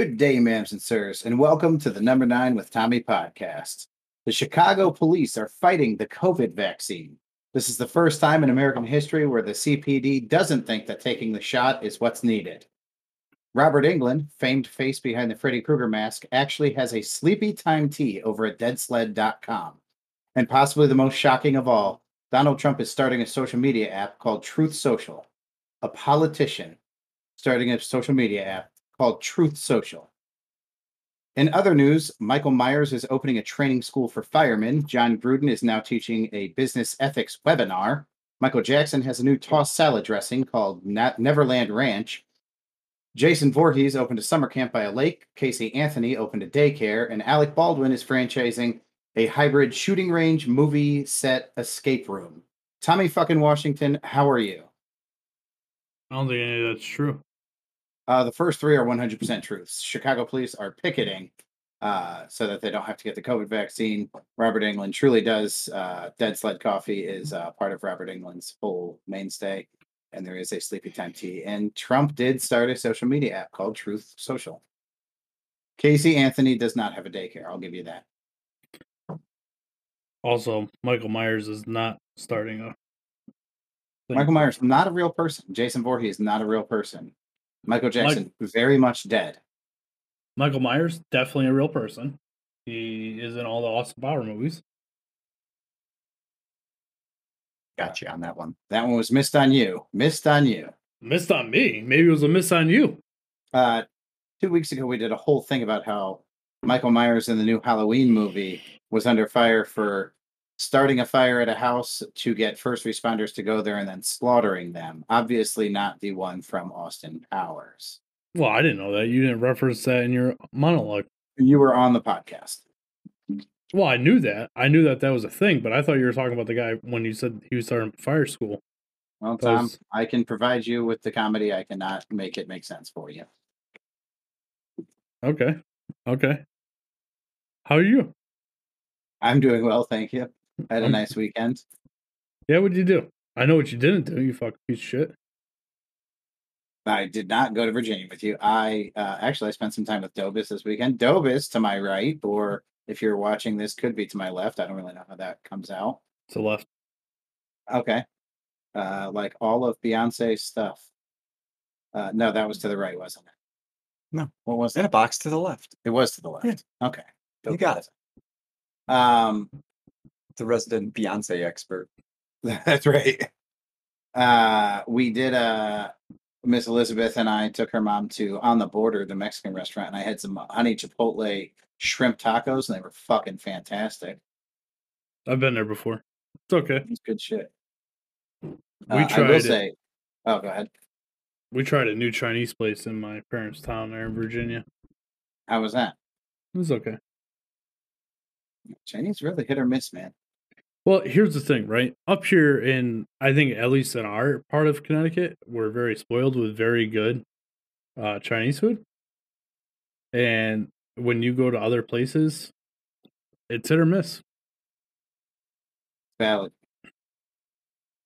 Good day, ma'ams and sirs, and welcome to the Number Nine with Tommy podcast. The Chicago police are fighting the COVID vaccine. This is the first time in American history where the CPD doesn't think that taking the shot is what's needed. Robert Englund, famed face behind the Freddy Krueger mask, actually has a sleepy time tea over at deadsled.com. And possibly the most shocking of all, Donald Trump is starting a social media app called Truth Social. A politician starting a social media app called Truth Social. In other news, Michael Myers is opening a training school for firemen. Jon Gruden is now teaching a business ethics webinar. Michael Jackson has a new tossed salad dressing called Neverland Ranch. Jason Voorhees opened a summer camp by a lake. Casey Anthony opened a daycare. And Alec Baldwin is franchising a hybrid shooting range movie set escape room. Tommy fucking Washington, how are you? I don't think any of that's true. Uh, the first three are 100% truths. Chicago police are picketing uh, so that they don't have to get the COVID vaccine. Robert Englund truly does. Uh, Dead Sled Coffee is uh, part of Robert Englund's whole mainstay. And there is a sleepy time tea. And Trump did start a social media app called Truth Social. Casey Anthony does not have a daycare. I'll give you that. Also, Michael Myers is not starting a. Thing. Michael Myers not a real person. Jason Voorhees is not a real person. Michael Jackson Mike, very much dead. Michael Myers definitely a real person. He is in all the Austin Power movies. Got you on that one. That one was missed on you. Missed on you. Missed on me. Maybe it was a miss on you. Uh, two weeks ago, we did a whole thing about how Michael Myers in the new Halloween movie was under fire for starting a fire at a house to get first responders to go there and then slaughtering them. Obviously, not the one from Austin Powers. Well, I didn't know that. You didn't reference that in your monologue. You were on the podcast. Well, I knew that. I knew that that was a thing, but I thought you were talking about the guy when you said he was starting fire school. Well, Tom, was... I can provide you with the comedy. I cannot make it make sense for you. Okay. Okay. How are you? I'm doing well, thank you. I had a nice weekend. Yeah, what'd you do? I know what you didn't do, you fucking piece of shit. I did not go to Virginia with you. I uh, actually I spent some time with Dobis this weekend. Dobis to my right, or if you're watching this, could be to my left. I don't really know how that comes out. To left. Okay. Uh, like all of Beyonce's stuff. Uh, no, that was to the right, wasn't it? No. What was it? In a box to the left. It was to the left. Yeah. Okay. You got it. Um, the resident Beyonce expert. That's right. Uh, we did uh Miss Elizabeth and I took her mom to on the border, the Mexican restaurant, and I had some honey chipotle shrimp tacos, and they were fucking fantastic. I've been there before. It's okay. It's good shit. We uh, tried. I will it. say, oh, go ahead. We tried a new Chinese place in my parents' town there in Virginia. How was that? It was okay. Chinese really hit or miss, man. Well, here's the thing, right? Up here in, I think at least in our part of Connecticut, we're very spoiled with very good uh, Chinese food. And when you go to other places, it's hit or miss. Valid.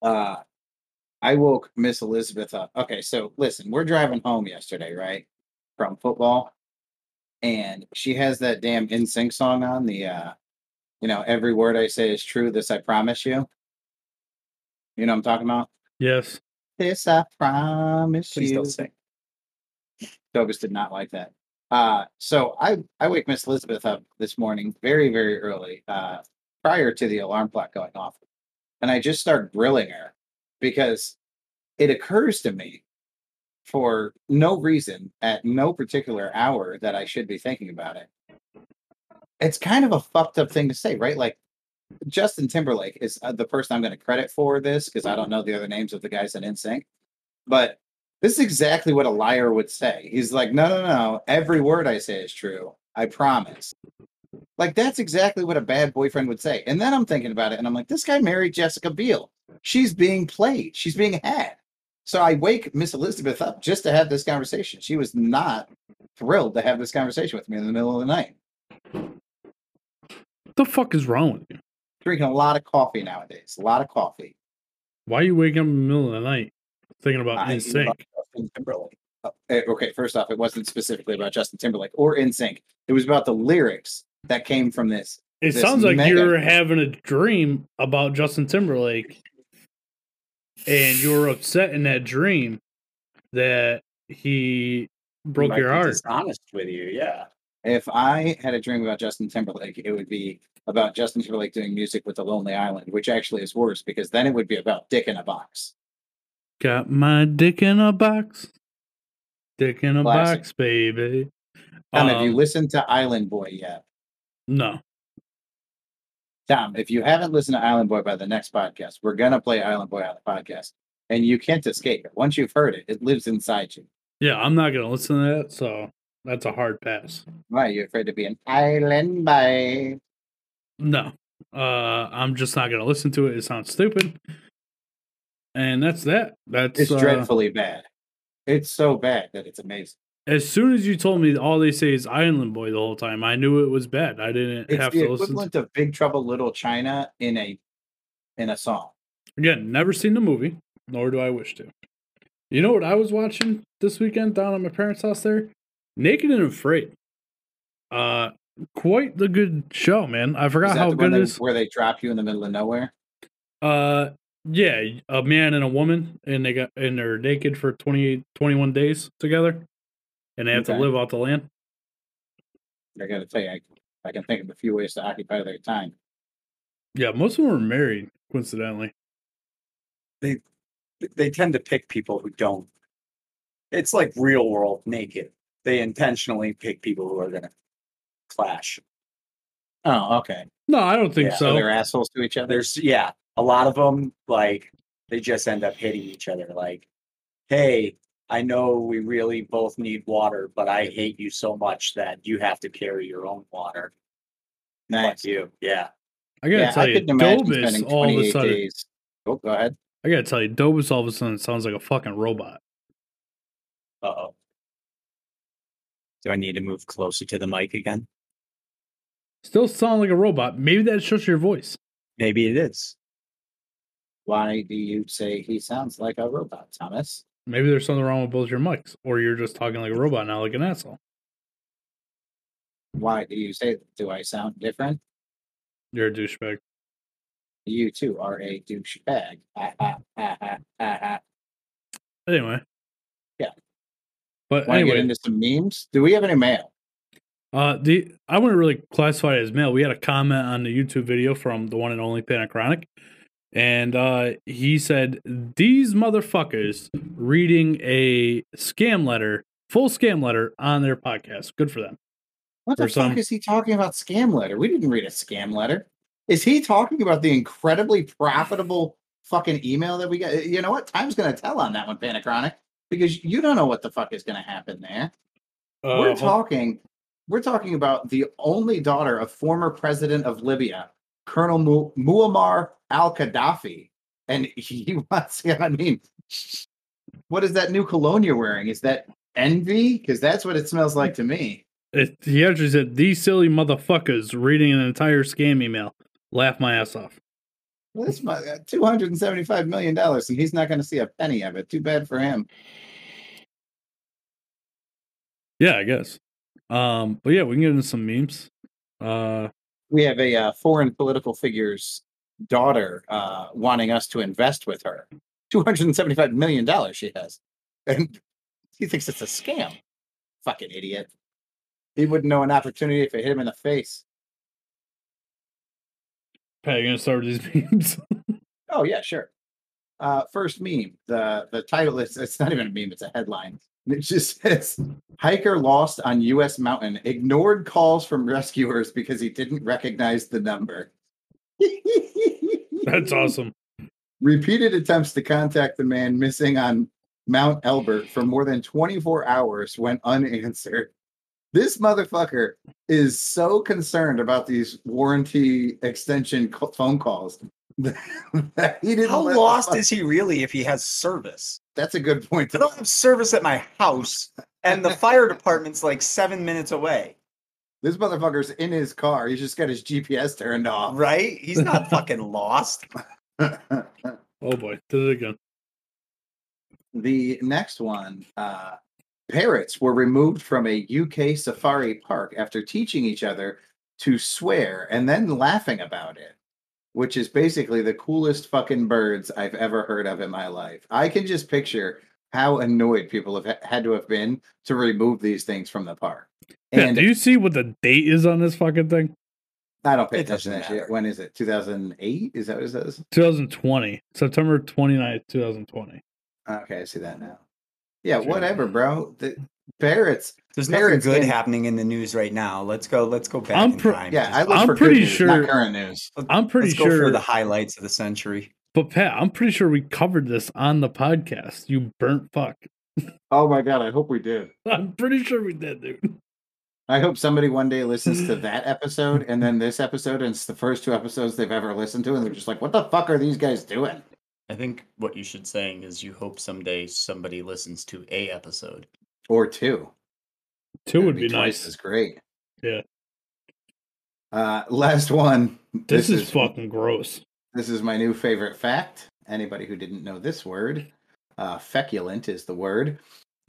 Uh, I woke Miss Elizabeth up. Okay, so listen, we're driving home yesterday, right? From football. And she has that damn NSYNC song on, the uh you know, every word I say is true. This I promise you. You know what I'm talking about? Yes. This I promise Please you. don't sing. Dogus did not like that. Uh, so I I wake Miss Elizabeth up this morning very very early, uh, prior to the alarm clock going off, and I just start grilling her because it occurs to me for no reason at no particular hour that I should be thinking about it it's kind of a fucked up thing to say, right? Like Justin Timberlake is uh, the person I'm going to credit for this because I don't know the other names of the guys in NSYNC, but this is exactly what a liar would say. He's like, no, no, no, every word I say is true. I promise. Like that's exactly what a bad boyfriend would say. And then I'm thinking about it, and I'm like, this guy married Jessica Biel. She's being played. She's being had. So I wake Miss Elizabeth up just to have this conversation. She was not thrilled to have this conversation with me in the middle of the night the fuck is wrong with you? Drinking a lot of coffee nowadays. A lot of coffee. Why are you waking up in the middle of the night thinking about NSYNC? uh, eh, okay, first off, it wasn't specifically about Justin Timberlake or NSYNC. It was about the lyrics that came from this. It This sounds like mega- you're having a dream about Justin Timberlake, and you were upset in that dream that he broke your heart. Honest with you, yeah. If I had a dream about Justin Timberlake, it would be about Justin Timberlake doing music with the Lonely Island, which actually is worse because then it would be about Dick in a Box. Got my dick in a box. Dick in a Classic. box, baby. Tom, have you Um, listened to Island Boy yet? No. Tom, if you haven't listened to Island Boy by the next podcast, we're gonna play Island Boy on the podcast, and you can't escape it. Once you've heard it, it lives inside you. Yeah, I'm not gonna listen to that, so that's a hard pass. Why are you afraid to be an island boy? No. Uh I'm just not gonna listen to it. It sounds stupid. And that's that. That's It's uh, dreadfully bad. It's so bad that it's amazing. as soon as you told me all they say is Island Boy the whole time, I knew it was bad. I didn't It's have to listen to equivalent of Big Trouble Little China in a in a song. Again, never seen the movie, nor do I wish to. You know what I was watching this weekend down at my parents' house there? Naked and Afraid. Uh quite the good show, man. I Is forgot that how the good it they- is. where they drop you in the middle of nowhere? Uh yeah, a man and a woman and they got and they're naked for 28 21 days together and they have Okay. to live off the land. I gotta tell you, I, I can think of a few ways to occupy their time. Yeah, most of them are married, coincidentally. They they tend to pick people who don't. It's like real world naked. They intentionally pick people who are gonna clash. Oh, okay. No, I don't think Yeah, So so. they're assholes to each other. There's yeah, a lot of them like they just end up hitting each other. Like, hey, I know we really both need water, but I hate you so much that you have to carry your own water. Nice. Fuck you. Yeah. I gotta Yeah, tell I you, couldn't Dobus all of a sudden days. Oh, go ahead. I gotta tell you, Dobus all of a sudden sounds like a fucking robot. Uh oh. Do I need to move closer to the mic again? Still sound like a robot. Maybe that's just your voice. Maybe it is. Why do you say he sounds like a robot, Thomas? Maybe there's something wrong with both your mics, or you're just talking like a robot now, like an asshole. Why do you say that? Do I sound different? You're a douchebag. You too are a douchebag. Anyway. But Want to get into some memes? Do we have any mail? uh, the I wouldn't really classify it as mail. We had a comment on the YouTube video from the one and only Panachronic, and uh, he said these motherfuckers reading a scam letter, full scam letter on their podcast. Good for them. What the fuck some- is he talking about? Scam letter? We didn't read a scam letter. Is he talking about the incredibly profitable fucking email that we got? You know what? Time's gonna tell on that one, Panachronic, because you don't know what the fuck is gonna happen there. Uh, we're talking we're talking about the only daughter of former president of libya colonel Mu- muammar al-gaddafi and he wants i mean what is that new cologne you're wearing is that envy because that's what it smells like to me It, he actually said, "These silly motherfuckers reading an entire scam email. Laugh my ass off." Well, this my 275 million dollars and he's not going to see a penny of it too bad for him Yeah, I guess. Um, but yeah, we can get into some memes. Uh, we have a uh, foreign political figure's daughter uh, wanting us to invest with her. $275 million she has. And he thinks it's a scam. Fucking idiot. He wouldn't know an opportunity if it hit him in the face. Pat, you gonna start with these memes? Oh, yeah, sure. Uh, first meme. The the title is it's not even a meme, it's a headline. It just says hiker lost on US mountain, ignored calls from rescuers because he didn't recognize the number. That's awesome. Repeated attempts to contact the man missing on Mount Elbert for more than 24 hours went unanswered. This motherfucker is so concerned about these warranty extension co- phone calls that he didn't. How lost is he really if he has service? That's a good point. I don't have service at my house, and the fire department's like seven minutes away. This motherfucker's in his car. He's just got his GPS turned off. Right? He's not fucking lost. Oh boy, did it again. the next one uh Parrots were removed from a UK safari park after teaching each other to swear and then laughing about it, which is basically the coolest fucking birds I've ever heard of in my life. I can just picture how annoyed people have had to have been to remove these things from the park. Yeah, And do you see what the date is on this fucking thing? I don't pay attention to doesn't that shit. When is it? 2008? Is that what it says? 2020, September 29th, 2020. Okay, I see that now. Yeah, Sure. whatever, bro. The parrots. There's nothing good in- happening in the news right now. Let's go. Let's go back I'm in pre- time. Yeah, I Just- look I'm for good pretty news, sure- not current news. I'm pretty let's go sure, for the highlights of the century. but Pat, I'm pretty sure we covered this on the podcast. You burnt fuck. Oh my god, I hope we did. I'm pretty sure we did, dude. I hope somebody one day listens to that episode and then this episode, and it's the first two episodes they've ever listened to, and they're just like, "What the fuck are these guys doing?" I think what you should saying is you hope someday somebody listens to a episode. Or two. Two That'd would be twice nice. as great. Yeah. Uh, last one. This, is, fucking gross. This is my new favorite fact. Anybody who didn't know this word, uh, feculent is the word.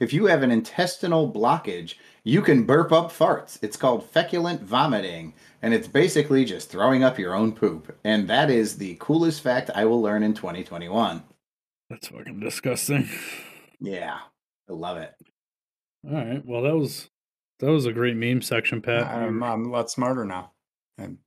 If you have an intestinal blockage, you can burp up farts. It's called feculent vomiting, and it's basically just throwing up your own poop. And that is the coolest fact I will learn in 2021. That's fucking disgusting. Yeah, I love it. All right. Well, that was that was a great meme section, Pat. I'm, I'm a lot smarter now. I'm,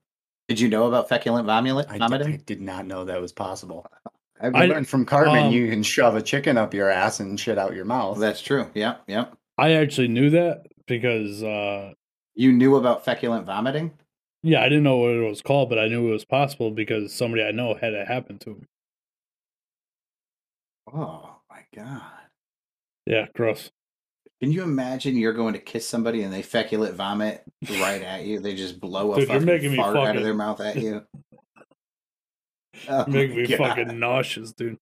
Did you know about feculent vomit- I, did, vomiting? I did not know that was possible. I've I- learned from Cartman um, you can shove a chicken up your ass and shit out your mouth. That's true. Yep, yep. I actually knew that because uh You knew about feculent vomiting? Yeah, I didn't know what it was called, but I knew it was possible because somebody I know had it happen to him. Oh my god. Yeah, gross. Can you imagine you're going to kiss somebody and they feculent vomit right at you? They just blow a Dude, you're fucking making me fart out of their mouth at you. Oh Make me God. fucking nauseous, dude.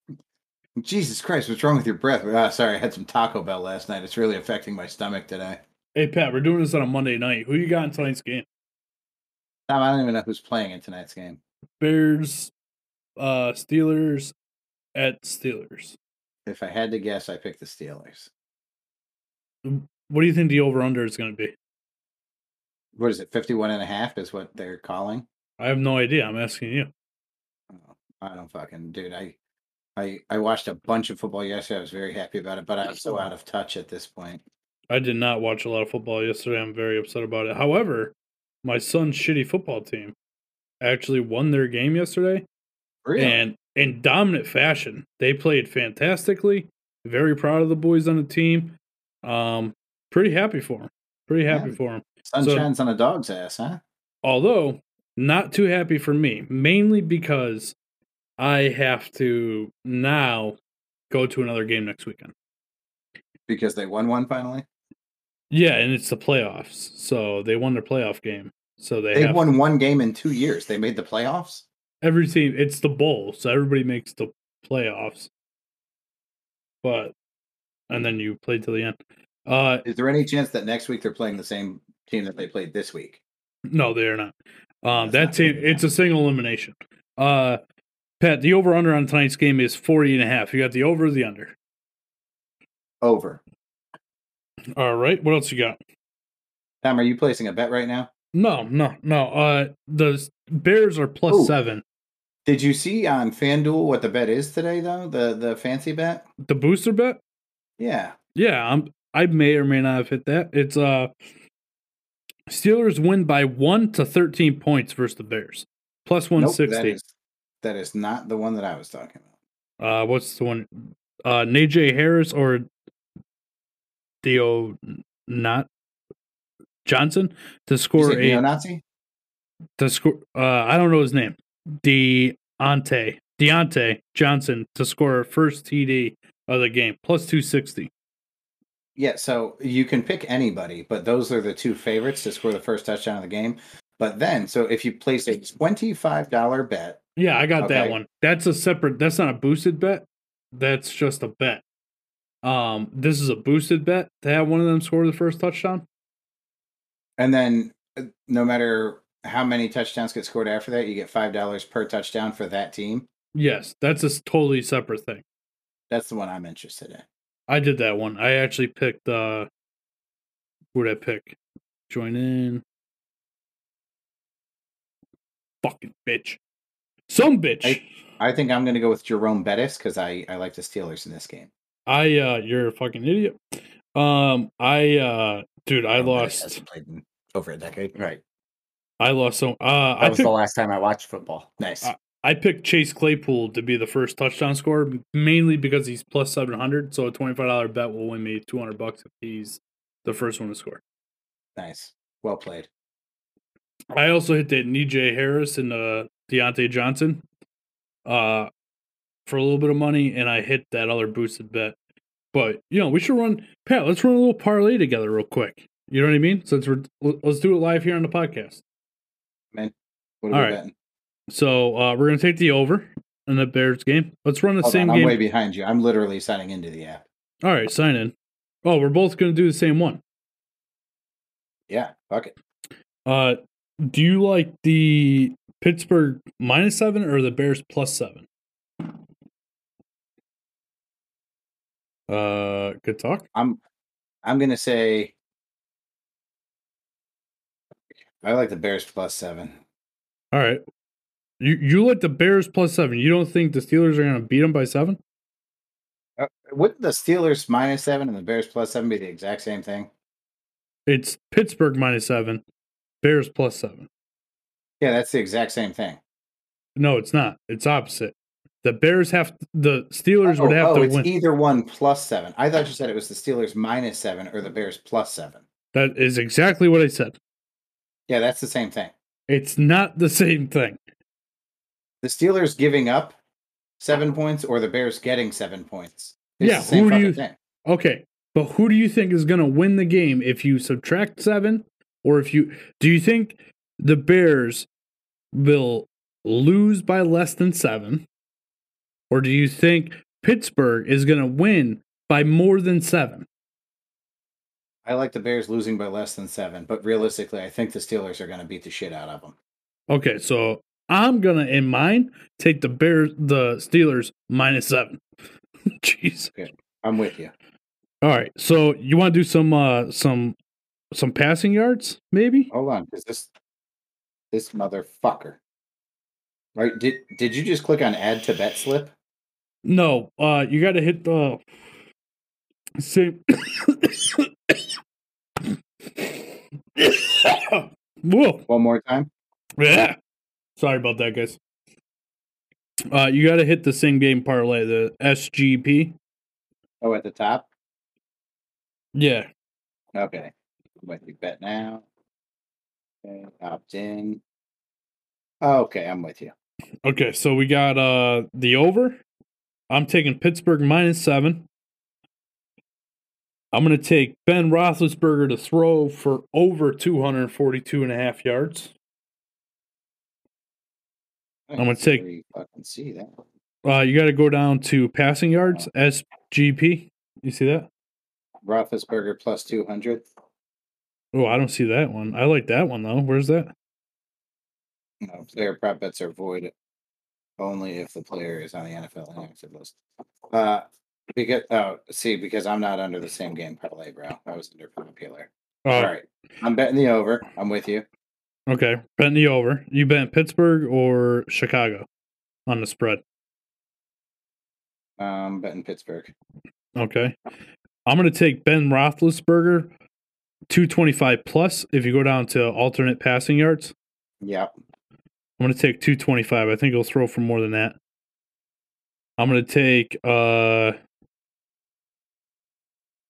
Jesus Christ, what's wrong with your breath? Ah, sorry, I had some Taco Bell last night. It's really affecting my stomach today. Hey Pat, we're doing this on a Monday night. Who you got in tonight's game? Tom, I don't even know who's playing in tonight's game. Bears, uh, Steelers, at Steelers. If I had to guess, I picked the Steelers. What do you think the over under is going to be? What is it? 51 and a half is what they're calling? I have no idea. I'm asking you. Oh, I don't fucking, dude. I, I, I watched a bunch of football yesterday. I was very happy about it, but I'm so out of touch at this point. I did not watch a lot of football yesterday. I'm very upset about it. However, my son's shitty football team actually won their game yesterday Really? and in dominant fashion. They played fantastically. Very proud of the boys on the team. Um, pretty happy for them. Pretty happy Yeah. for them. Sun so- shines on a dog's ass, huh? Although not too happy for me, mainly because I have to now go to another game next weekend. Because they won one finally. Yeah, and it's the playoffs, so they won their playoff game. So they have won one game in two years. They made the playoffs. every team. It's the bowl, so everybody makes the playoffs. But and then you play till the end. Uh, Is there any chance that next week they're playing the same team that they played this week? no, they are not. Um, that not team. It's a single elimination. Uh, Pat, the over under on tonight's game is 40 and a half. You got the over or the under? Over. All right. What else you got? Tom, are you placing a bet right now? No, no, no. Uh, the Bears are plus Ooh. seven. Did you see on FanDuel what the bet is today, though? The the fancy bet? The booster bet? Yeah. Yeah, I'm. I may or may not have hit that. It's uh, Steelers win by one to thirteen points versus the Bears, plus one sixty. Nope, that, that is not the one that I was talking about. uh, what's the one? Uh, Najee Harris or Theo not Johnson to score a neo-Nazi? to score. Uh, I don't know his name. Diontae Diontae Johnson to score first TD of the game plus two sixty. Yeah, so you can pick anybody, but those are the two favorites to score the first touchdown of the game. But then, so if you place a twenty-five dollar bet, Yeah, I got that one. That's a separate. That's not a boosted bet. That's just a bet. Um, this is a boosted bet to have one of them score the first touchdown. and then uh, no matter how many touchdowns get scored after that, you get five dollars per touchdown for that team. Yes, that's a totally separate thing. That's the one I'm interested in. I did that one. I actually picked uh Who would I pick? Join in. Fucking bitch. Some bitch. I- I think I'm going to go with Jerome Bettis because I, I like the Steelers in this game. I uh you're a fucking idiot. Um I uh dude, I Jerome lost hasn't played in over a decade. Right. I lost so uh That I was picked, the last time I watched football. Nice. Uh, I picked Chase Claypool to be the first touchdown scorer mainly because he's plus 700, so a $25 bet will win me 200 bucks if he's the first one to score. nice. Well played. I also hit that Najee Harris and uh Diontae Johnson uh for a little bit of money and I hit that other boosted bet. But you know, we should run Pat, let's run a little parlay together real quick. You know what I mean? Since we're let's do it live here on the podcast. What are All betting? So uh we're gonna take the over in the Bears game. Let's run the Hold same on, I'm game. way behind you. I'm literally signing into the app. All right, sign in. Oh, we're both gonna do the same one. Yeah, fuck it. Uh do you like the Pittsburgh minus seven or the Bears plus seven? Uh good talk. I'm I'm gonna say I like the Bears plus seven. All right. You you like the Bears plus seven. You don't think the Steelers are gonna beat them by seven? Uh, wouldn't the Steelers minus seven and the Bears plus seven be the exact same thing? It's Pittsburgh minus seven, Bears plus seven. Yeah, that's the exact same thing. No, it's not. It's opposite. The Bears have the Steelers would oh, have oh, to it's win. either one plus seven. I thought you said it was the Steelers minus seven or the Bears plus seven. that is exactly what I said. Yeah, that's the same thing. It's not the same thing. The Steelers giving up seven points or the Bears getting seven points. It's Yeah, same who do you- thing. Okay, but who do you think is going to win the game if you subtract seven, or if you do you think the Bears will lose by less than seven, or do you think Pittsburgh is going to win by more than seven? I like the Bears losing by less than seven, but realistically, I think the Steelers are going to beat the shit out of them. Okay, so I'm gonna in mine take the Bears, the Steelers minus seven. Jeez. I'm with you. All right, so you want to do some uh some some passing yards, maybe? Hold on, because this this motherfucker. Right? Did did you just click on add to bet slip? No, uh, you got to hit the same. Whoa! One more time. Yeah. Sorry about that, guys. Uh, you got to hit the same game parlay, the SGP. Oh, at the top. Yeah. Okay. Let me bet now. Okay, opt in. Okay, I'm with you. Okay, so we got uh the over. I'm taking Pittsburgh minus seven. I'm going to take Ben Roethlisberger to throw for over 242 and a half yards. I'm gonna take- really fucking see that. Uh, you got to go down to passing yards, SGP. You see that? Roethlisberger plus two hundred. Oh, I don't see that one. I like that one though. Where's that? No, player prop bets are void only if the player is on the NFL inactive list. Uh, because oh, see, because I'm not under the same game parlay, bro. I was under popular. Oh, All right, I'm betting the over. I'm with you. okay. betting the over. You bet Pittsburgh or Chicago on the spread. Um, betting Pittsburgh. Okay. I'm going to take Ben Roethlisberger 225 plus if you go down to alternate passing yards. Yep. I'm going to take 225. I think he'll throw for more than that. I'm going to take uh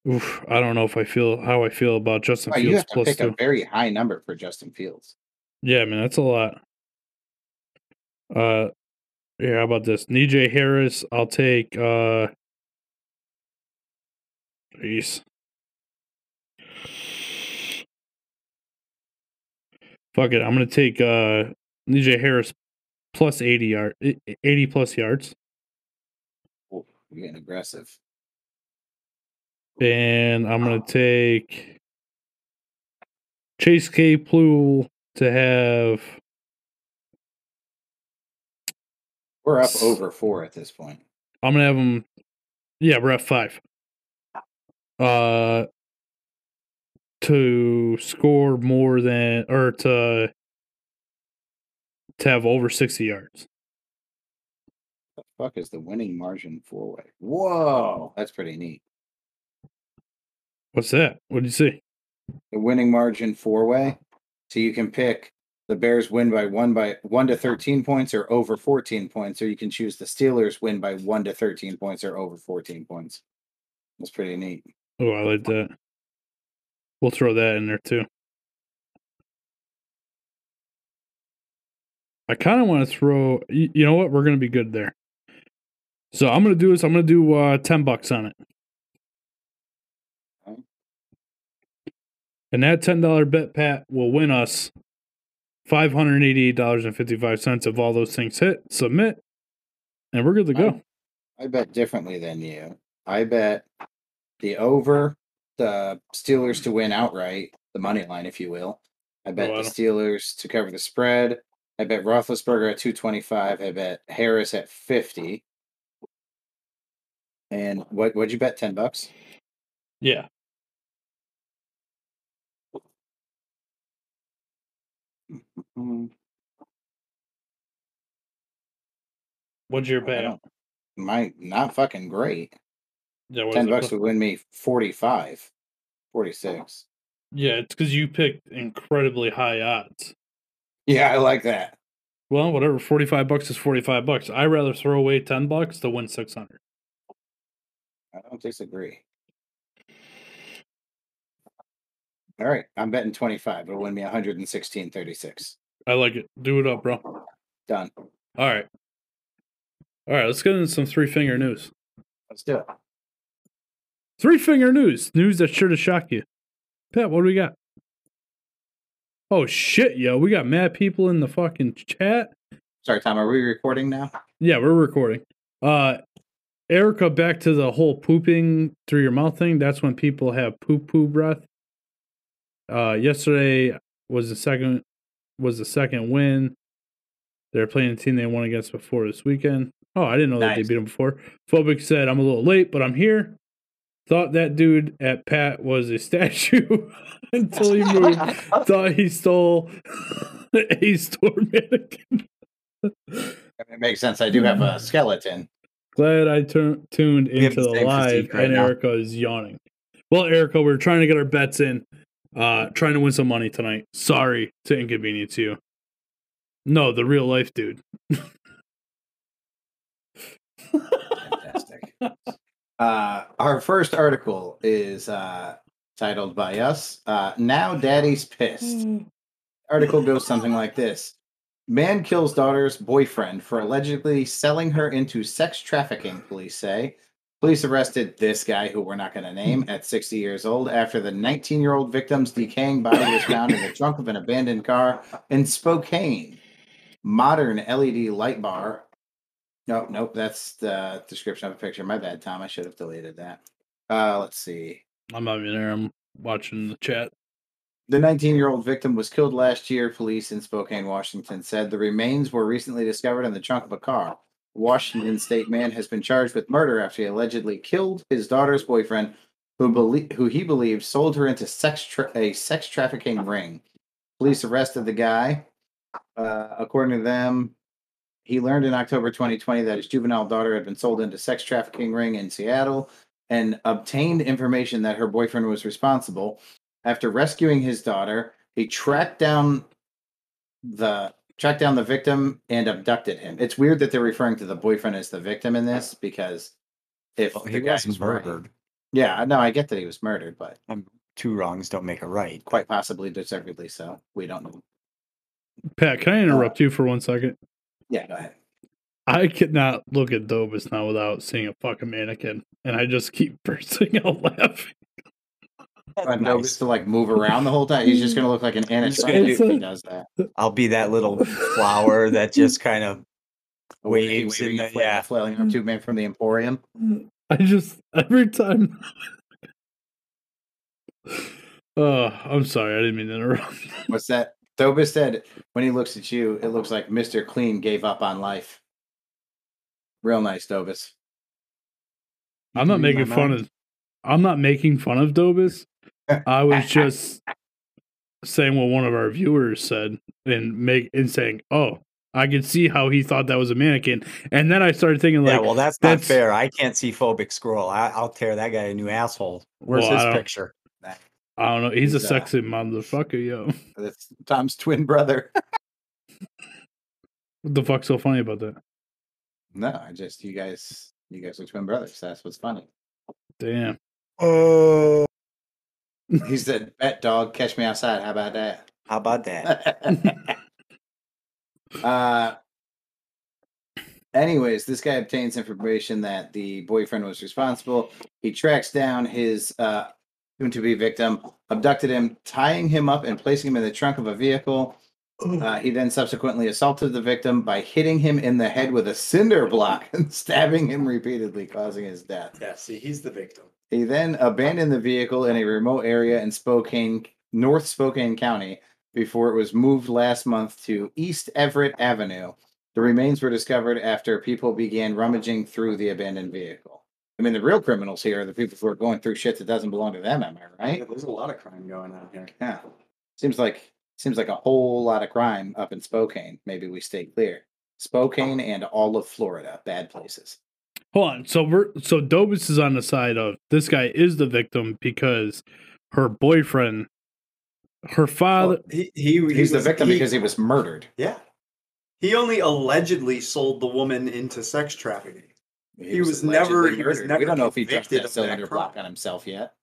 Oof, I don't know if I feel how I feel about Justin Oh, you Fields have to pick two. a very high number for Justin Fields. Yeah, man, that's a lot. Uh yeah, how about this? DJ Harris, I'll take uh Jeez. Fuck it. I'm gonna take uh DJ Harris plus 80 yard 80 plus yards. Ooh, you're getting aggressive. And I'm gonna take Chase Claypool to have We're up over four at this point. I'm gonna have him. Yeah, we're at five. Uh, to score more than or to to have over 60 yards. The fuck is the winning margin four way? Whoa, that's pretty neat. What's that? What did you see? The winning margin four way. So you can pick the Bears win by one by one to thirteen points or over fourteen points, or you can choose the Steelers win by one to thirteen points or over fourteen points. That's pretty neat. Oh, I like that. We'll throw that in there too. I kind of want to throw. You, you know what? We're gonna be good there. So I'm gonna do this. I'm gonna do uh, ten bucks on it, and that ten dollar bet, Pat, will win us five hundred eighty-eight dollars and fifty-five cents if all those things hit. Submit, and we're good to go. I bet differently than you. I bet the over the Steelers to win outright, the money line, if you will. I bet Oh, I the Steelers to cover the spread. I bet Roethlisberger at two twenty five. I bet Harris at fifty. And what what'd you bet? Ten bucks. Yeah. What's your bet? My not fucking great. Yeah, Ten bucks would win me 45, 46. Yeah, it's because you picked incredibly high odds. Yeah, I like that. Well, whatever. Forty-five bucks is forty-five bucks. I'd rather throw away ten bucks to win six hundred. I don't disagree. All right, I'm betting 25. It'll win me 116.36. I like it. Do it up, bro. Done. All right. All right. Let's get into some three finger news. Let's do it. Three finger news. News that's sure to shock you. Pat, what do we got? Oh shit, yo. We got mad people in the fucking chat. Sorry, Tom. Are we recording now? Yeah, we're recording. Uh Erica, back to the whole pooping through your mouth thing. That's when people have poop poo breath. Uh yesterday was the second was the second win. They're playing a team they won against before this weekend. Oh, I didn't know that they beat them before. Phobic said, I'm a little late, but I'm here. Thought that dude at Pat was a statue until he moved. Thought he stole a store mannequin. It makes sense. I do have a skeleton. Glad I tur- tuned We into the the live right and now. Erica is yawning. Well, Erica, we're trying to get our bets in, uh, trying to win some money tonight. Sorry to inconvenience you. No, the real life dude. Fantastic. Uh, our first article is uh, titled by us uh, Now Daddy's Pissed. Article goes something like this Man kills daughter's boyfriend for allegedly selling her into sex trafficking, police say. Police arrested this guy, who we're not going to name, at 60 years old after the 19 year old victim's decaying body was found in the trunk of an abandoned car in Spokane. Modern LED light bar. Nope, nope, that's the description of a picture. My bad, Tom. I should have deleted that. Uh, let's see. I'm not even there. I'm watching the chat. The 19 year old victim was killed last year, police in Spokane, Washington said. The remains were recently discovered in the trunk of a car. Washington state man has been charged with murder after he allegedly killed his daughter's boyfriend, who, belie- who he believes sold her into sex tra- a sex trafficking ring. Police arrested the guy. Uh, according to them, he learned in October 2020 that his juvenile daughter had been sold into sex trafficking ring in Seattle and obtained information that her boyfriend was responsible. After rescuing his daughter, he tracked down the tracked down the victim and abducted him. It's weird that they're referring to the boyfriend as the victim in this because if Well, the he guy's was right- murdered. yeah, no, I get that he was murdered, but um, Two wrongs don't make a right. quite possibly deservedly so. We don't know. Pat, can I interrupt you for one second? Yeah, go ahead. I cannot look at Dobus now without seeing a fucking mannequin, and I just keep bursting out laughing. And Novus to like move around the whole time. He's just gonna look like an just animatronic if he does that. I'll be that little flower that just kind of waves Waving in the yeah. flailing arm tube man from the Emporium. I just every time. Oh, I'm sorry. I didn't mean to interrupt. What's that? Dobus said when he looks at you, it looks like Mr. Clean gave up on life. Real nice, Dobus. I'm not making fun mind. of. I'm not making fun of Dobus. I was just saying what one of our viewers said and make and saying, "Oh, I could see how he thought that was a mannequin," and then I started thinking like, yeah, well, that's not that's- fair. I can't see phobic scroll. I, I'll tear that guy a new asshole. Where's Well, his picture? I don't know, he's a He's, uh, sexy motherfucker, yo. That's Tom's twin brother. What the fuck's so funny about that? no, I just you guys, you guys are twin brothers. That's what's funny. Damn. Oh, He said, "Bet dog, catch me outside." How about that? how about that? uh, anyways, this guy obtains information that the boyfriend was responsible. He tracks down his uh, soon to be victim, abducted him, tying him up and placing him in the trunk of a vehicle. Uh, he then subsequently assaulted the victim by hitting him in the head with a cinder block and stabbing him repeatedly, causing his death. Yeah, see, he's the victim. He then abandoned the vehicle in a remote area in Spokane, North Spokane County, before it was moved last month to East Everett Avenue. The remains were discovered after people began rummaging through the abandoned vehicle. I mean, the real criminals here are the people who are going through shit that doesn't belong to them. Am I right? there's a lot of crime going on here. Yeah. Seems like seems like a whole lot of crime up in Spokane. Maybe we stay clear. Spokane and all of Florida, bad places. Hold on. So we're so Dobus is on the side of this guy is the victim because her boyfriend, her father. He, he, he He's the was- victim he- because he was murdered. yeah. He only allegedly sold the woman into sex trafficking. He was never- he was never We don't know if he dropped that of that cylinder block on himself yet.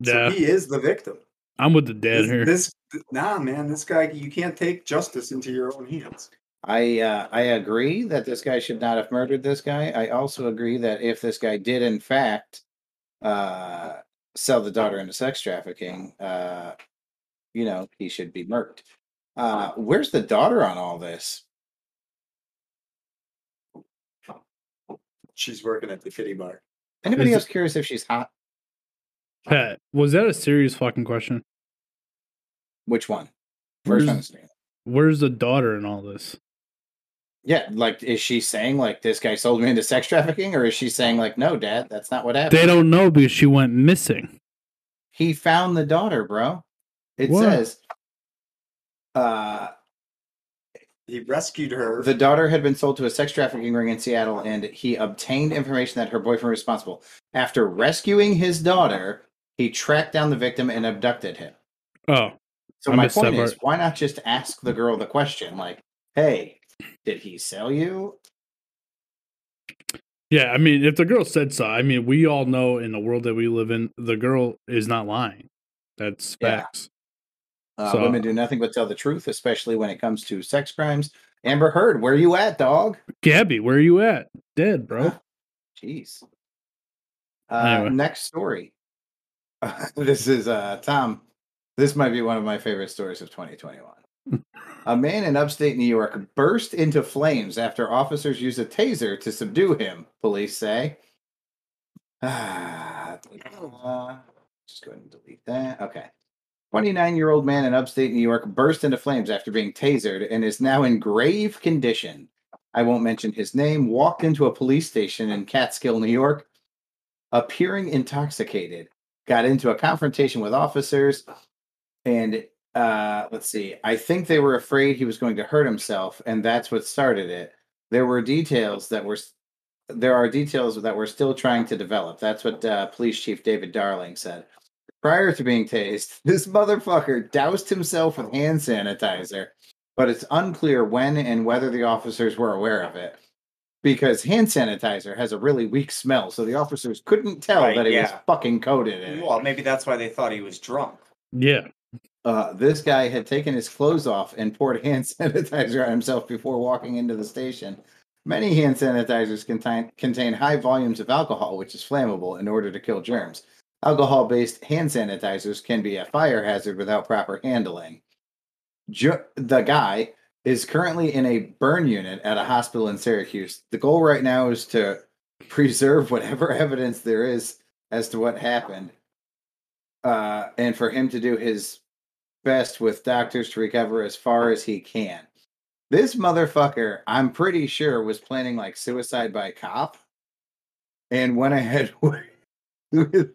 yeah, So he is the victim. I'm with the dad this, here. this nah, man, this guy you can't take justice into your own hands. I uh, I agree that this guy should not have murdered this guy. I also agree that if this guy did in fact uh, sell the daughter into sex trafficking, uh, you know, he should be murked. Uh, where's the daughter on all this? She's working at the kitty bar. Anybody Is else curious if she's hot? Pat, was that a serious fucking question? Which one? First Where's, where's the daughter in all this? Yeah, like is she saying like this guy sold me into sex trafficking, or is she saying like no, Dad, that's not what happened? They don't know because she went missing. He found the daughter, bro. It What? says uh He rescued her. the daughter had been sold to a sex trafficking ring in Seattle and he obtained information that her boyfriend was responsible. After rescuing his daughter, he tracked down the victim and abducted him. Oh, So I my point is, why not just ask the girl the question like, "Hey, did he sell you?" yeah. I mean, if the girl said so, I mean, we all know in the world that we live in, the girl is not lying. That's Yeah. facts. Uh, So- women do nothing but tell the truth, especially when it comes to sex crimes. Amber Heard, where are you at, dog? Gabby, where are you at? Dead, bro. Jeez. Uh, Anyway. Next story. this is uh, Tom. This might be one of my favorite stories of 2021. a man in upstate New York burst into flames after officers used a taser to subdue him. Police say. Ah, just go ahead and delete that. Okay. 29 year old man in upstate New York burst into flames after being tasered and is now in grave condition. I won't mention his name, walked into a police station in Catskill, New York, appearing intoxicated, got into a confrontation with officers, and uh, let's see, I think they were afraid he was going to hurt himself, and that's what started it. There were details that were, there are details that we're still trying to develop. That's what uh, Police Chief David Darling said. Prior to being tased, this motherfucker doused himself with hand sanitizer but it's unclear when and whether the officers were aware of it because hand sanitizer has a really weak smell, so the officers couldn't tell Right, that it was fucking coated in it. Well, maybe that's why they thought he was drunk. Yeah. Uh, this guy had taken his clothes off and poured hand sanitizer on himself before walking into the station. Many hand sanitizers contain, contain high volumes of alcohol, which is flammable in order to kill germs. Alcohol based hand sanitizers can be a fire hazard without proper handling. Ju- the guy is currently in a burn unit at a hospital in Syracuse. The goal right now is to preserve whatever evidence there is as to what happened, uh, and for him to do his best with doctors to recover as far as he can. This motherfucker, I'm pretty sure, was planning like suicide by cop and went ahead with,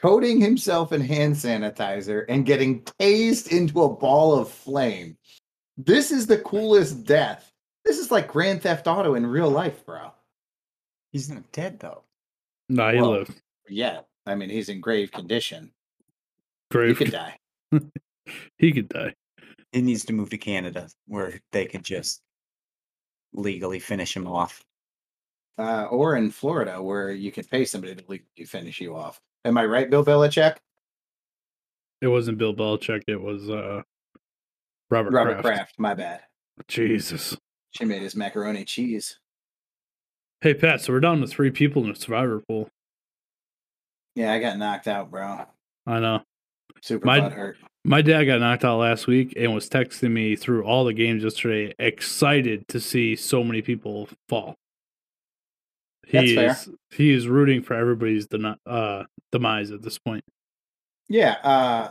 coating himself in hand sanitizer and getting tased into a ball of flame. This is the coolest death. This is like Grand Theft Auto in real life, bro. He's not dead though. Nah, he Well, lived. Yeah, I mean he's in grave condition. Grave. He could die. he could die. He needs to move to Canada where they could just legally finish him off. Uh, or in Florida, where you can pay somebody to legally finish you off. Am I right, Bill Belichick? It wasn't Bill Belichick. It was uh, Robert, Robert Kraft. Kraft. My bad. Jesus. She made his macaroni cheese. Hey Pat, so we're down to three people in the survivor pool. Yeah, I got knocked out, bro. I know. Super My- hurt. My dad got knocked out last week and was texting me through all the games yesterday, excited to see so many people fall. He That's fair. is he is rooting for everybody's uh, demise at this point. Yeah, uh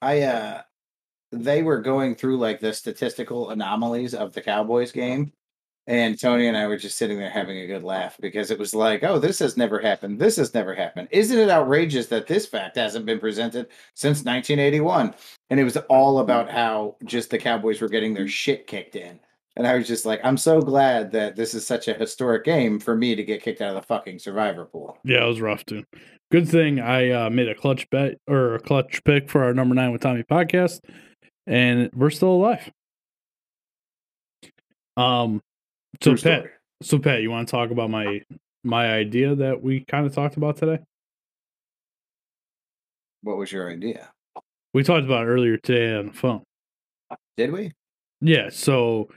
I uh they were going through like the statistical anomalies of the Cowboys game. And Tony and I were just sitting there having a good laugh because it was like, oh, this has never happened. This has never happened. Isn't it outrageous that this fact hasn't been presented since 1981? And it was all about how just the Cowboys were getting their shit kicked in. And I was just like, I'm so glad that this is such a historic game for me to get kicked out of the fucking survivor pool. Yeah, it was rough too. Good thing I uh, made a clutch bet or a clutch pick for our number nine with Tommy podcast, and we're still alive. Um, so True Pat, story. so Pat, you want to talk about my my idea that we kind of talked about today? What was your idea? We talked about it earlier today on the phone. Did we? Yeah, so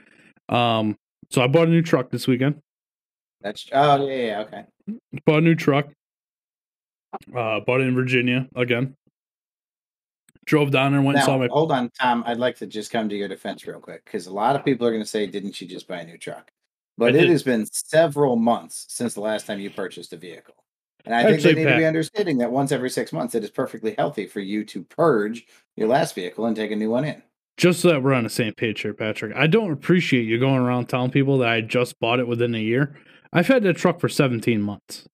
um so I bought a new truck this weekend. That's oh yeah, yeah, okay. Bought a new truck. Uh bought it in Virginia again. Drove down there and went and saw Now, my hold on, Tom. I'd like to just come to your defense real quick because a lot of people are going to say, "Didn't you just buy a new truck?" But I it did. has been several months since the last time you purchased a vehicle, and I think they need to be understanding that once every six months, it is perfectly healthy for you to purge your last vehicle and take a new one in. Just so that we're on the same page here, Patrick. I don't appreciate you going around telling people that I just bought it within a year. I've had that truck for 17 months.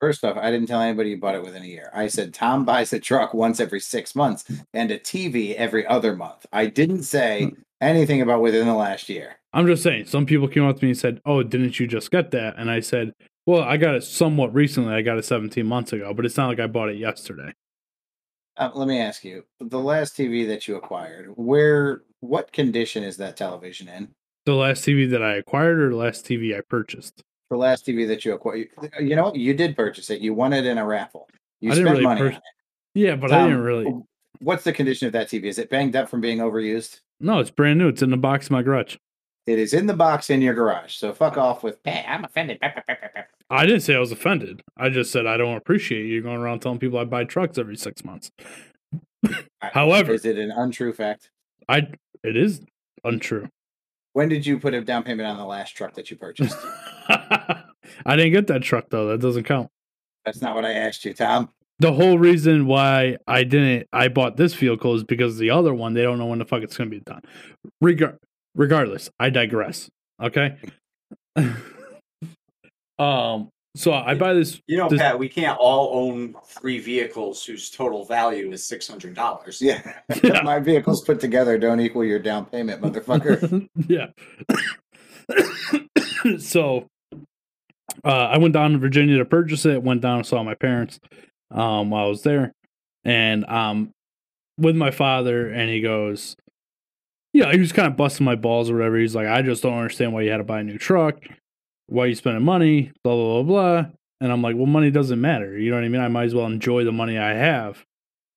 First off, I didn't tell anybody you bought it within a year. I said Tom buys a truck once every six months and a TV every other month. I didn't say Hmm. anything about within the last year. I'm just saying, some people came up to me and said, Oh, didn't you just get that? And I said, Well, I got it somewhat recently. I got it 17 months ago, but it's not like I bought it yesterday. Uh, let me ask you: the last TV that you acquired, where, what condition is that television in? The last TV that I acquired or the last TV I purchased? The last TV that you acquired, you know, you did purchase it. You won it in a raffle. You I spent really money. pur-. Yeah, but I didn't really. What's the condition of that TV? Is it banged up from being overused? No, it's brand new. It's in the box my garage. It is in the box in your garage. So fuck off with. Hey, I'm offended. I didn't say I was offended. I just said I don't appreciate you going around telling people I buy trucks every six months. However, is it an untrue fact? I it is untrue. When did you put a down payment on the last truck that you purchased? I didn't get that truck though. That doesn't count. That's not what I asked you, Tom. The whole reason why I didn't I bought this vehicle is because the other one they don't know when the fuck it's gonna be done. Regar- regardless, I digress. Okay. um. So I buy this. You know, This- Pat, we can't all own three vehicles whose total value is six hundred dollars. Yeah. Yeah. My vehicles put together don't equal your down payment, motherfucker. yeah. so uh, I went down to Virginia to purchase it. Went down and saw my parents um, while I was there, and um, with my father, and he goes, "Yeah, he was kind of busting my balls or whatever." He's like, "I just don't understand why you had to buy a new truck. Why you spending money? Blah blah blah blah." And I'm like, "Well, money doesn't matter. You know what I mean? I might as well enjoy the money I have."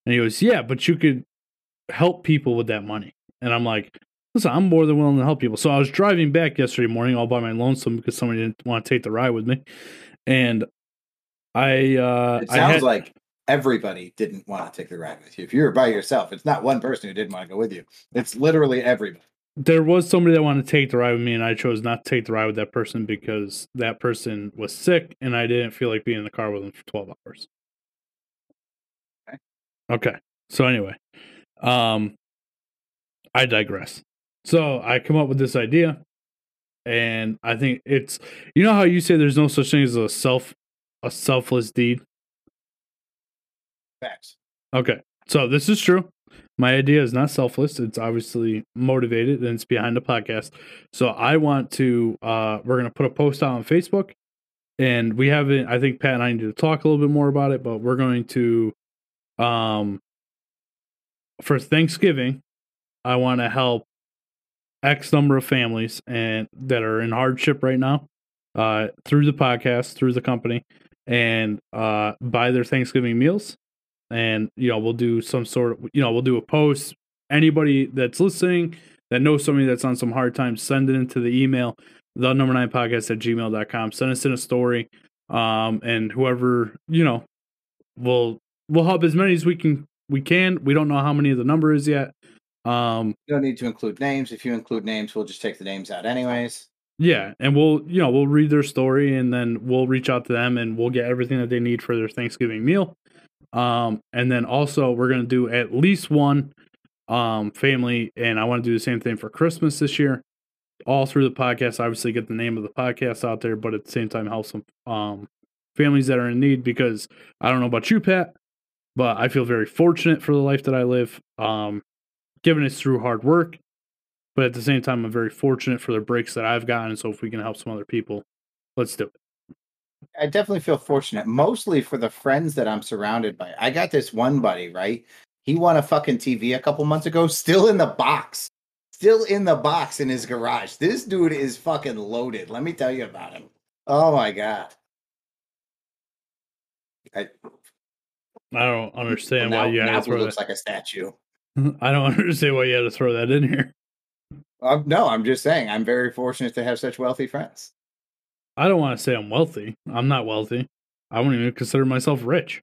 And he goes, "Yeah, but you could help people with that money." And I'm like, listen, I'm more than willing to help people. So I was driving back yesterday morning all by my lonesome because somebody didn't want to take the ride with me. And I uh It I sounds had, like everybody didn't want to take the ride with you. If you were by yourself, it's not one person who didn't want to go with you. It's literally everybody. there was somebody that wanted to take the ride with me and I chose not to take the ride with that person because that person was sick and I didn't feel like being in the car with them for 12 hours. Okay. Okay. So anyway, um I digress. So I come up with this idea and I think it's you know how you say there's no such thing as a self a selfless deed? Facts. Okay. So this is true. My idea is not selfless. It's obviously motivated and it's behind the podcast. So I want to uh we're gonna put a post out on Facebook and we haven't I think Pat and I need to talk a little bit more about it, but we're going to um for Thanksgiving, I want to help X number of families and that are in hardship right now, uh, through the podcast, through the company, and uh buy their Thanksgiving meals and you know we'll do some sort of you know we'll do a post. Anybody that's listening that knows somebody that's on some hard times send it into the email the number nine podcast at gmail.com send us in a story um and whoever you know will we'll help as many as we can we can. We don't know how many of the number is yet. Um You don't need to include names. If you include names, we'll just take the names out anyways. yeah and we'll you know we'll read their story and then we'll reach out to them and we'll get everything that they need for their thanksgiving meal um and then also we're to do at least one um family and i want to do the same thing for christmas this year. All through the podcast obviously get the name of the podcast out there but at the same time help some um families that are in need because i don't know about you pat but i feel very fortunate for the life that i live um given it's through hard work but at the same time i'm very fortunate for the breaks that i've gotten so if we can help some other people let's do it I definitely feel fortunate, mostly for the friends that I'm surrounded by. I got this one buddy, right? He won a fucking TV a couple months ago, still in the box, still in the box in his garage. This dude is fucking loaded. Let me tell you about him. Oh my god. I, i don't understand now, why you had now to throw looks that like a statue. i don't understand why you had to throw that in here Uh, no, I'm just saying, I'm very fortunate to have such wealthy friends. I don't want to say I'm wealthy. I'm not wealthy. I wouldn't even consider myself rich.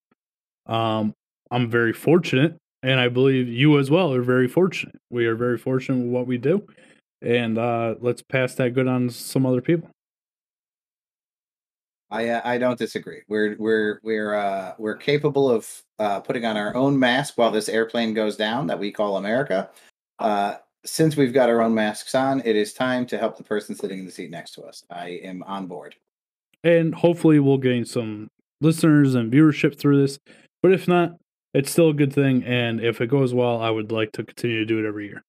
Um, I'm very fortunate, and I believe you as well are very fortunate. We are very fortunate with what we do, and uh, let's pass that good on to some other people. I uh, I don't disagree. We're we're we're uh we're capable of uh putting on our own mask while this airplane goes down that we call America. Since we've got our own masks on, it is time to help the person sitting in the seat next to us. I am on board. And hopefully, we'll gain some listeners and viewership through this. But if not, it's still a good thing. And if it goes well, I would like to continue to do it every year.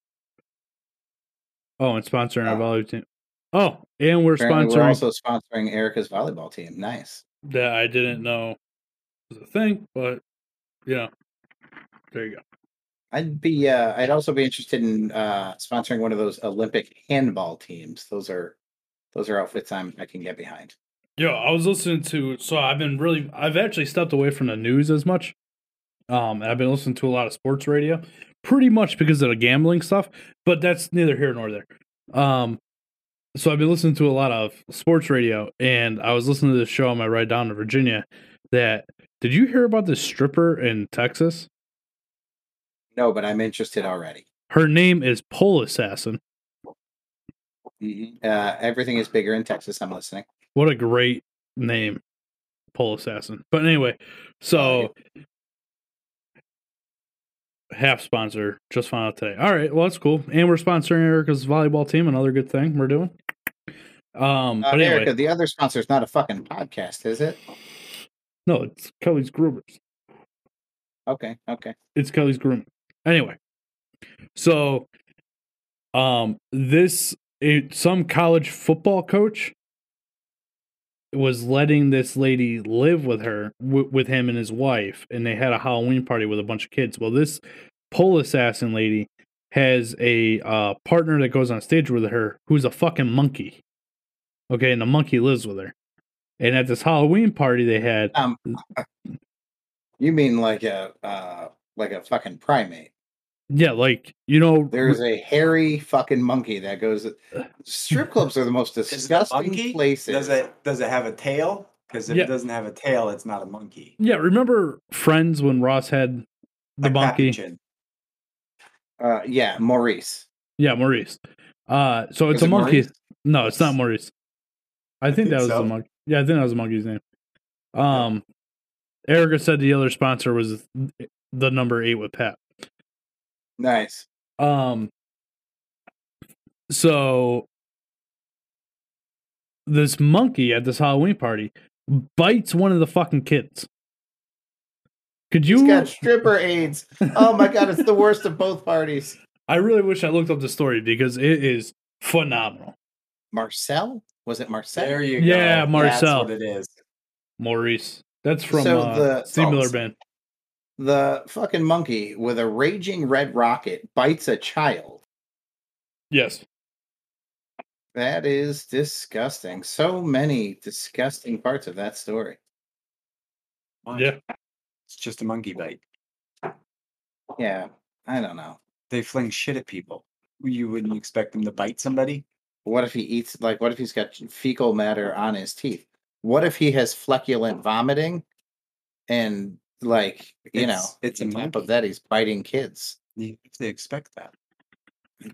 Oh, and sponsoring our Oh. volleyball team. Oh, and we're Apparently sponsoring we're also sponsoring Erica's volleyball team. Nice. that I didn't know was a thing, but you know, there you go. I'd be uh I'd also be interested in uh sponsoring one of those Olympic handball teams. Those are those are outfits I'm I can get behind. Yo, I was listening to so I've been really I've actually stepped away from the news as much. Um and I've been listening to a lot of sports radio, pretty much because of the gambling stuff, but that's neither here nor there. Um so I've been listening to a lot of sports radio and I was listening to this show on my ride down to Virginia that did you hear about this stripper in Texas? No, but I'm interested already. Her name is Pole Assassin. Mhm. Uh everything is bigger in Texas. I'm listening. What a great name, Pole Assassin. But anyway, so half sponsor just found out today. All right, well that's cool, and we're sponsoring Erica's volleyball team. Another good thing we're doing. Um, Uh, but anyway, Erica, the other sponsor is not a fucking podcast, is it? no, it's Kelly's Groomers. Okay, okay. It's Kelly's grooming. Anyway, so um, this it, some college football coach was letting this lady live with her w- with him and his wife, and they had a Halloween party with a bunch of kids. Well, this pole assassin lady has a uh, partner that goes on stage with her who's a fucking monkey. Okay, and the monkey lives with her. And at this Halloween party they had, Um you mean like a uh like a fucking primate. Yeah, like you know, There's a hairy fucking monkey that goes strip clubs are the most Is it a disgusting monkey? places. Does it does it have a tail? Because if Yeah. it doesn't have a tail, it's not a monkey. Yeah, remember Friends when Ross had the Like monkey? Uh yeah, Maurice. Yeah, Maurice. Uh, so it's Is a it monkey. Maurice? No, it's not Maurice. I, think, think that was so. the monkey. Yeah, I think that was the monkey's name. Um, Erica said the other sponsor was the number eight with Pat. Nice. Um, so this monkey at this Halloween party bites one of the fucking kids. Could He's you? got stripper AIDS. Oh my god, it's the worst of both parties. I really wish I looked up the story because it is phenomenal. Marcel? Was it Marcel? There you Yeah, go. Marcel. That's what it is. Maurice. That's from So uh, the- Steve Miller oh, Band. The fucking monkey with a raging red rocket bites a child. Yes. That is disgusting. So many disgusting parts of that story. Why? Yeah. It's just a monkey bite. Yeah, I don't know. They fling shit at people. You wouldn't expect them to bite somebody. What if he eats like what if he's got fecal matter on his teeth? What if he has feculent vomiting and like you know It's- it's a on top of that he's biting kids? You have to expect that.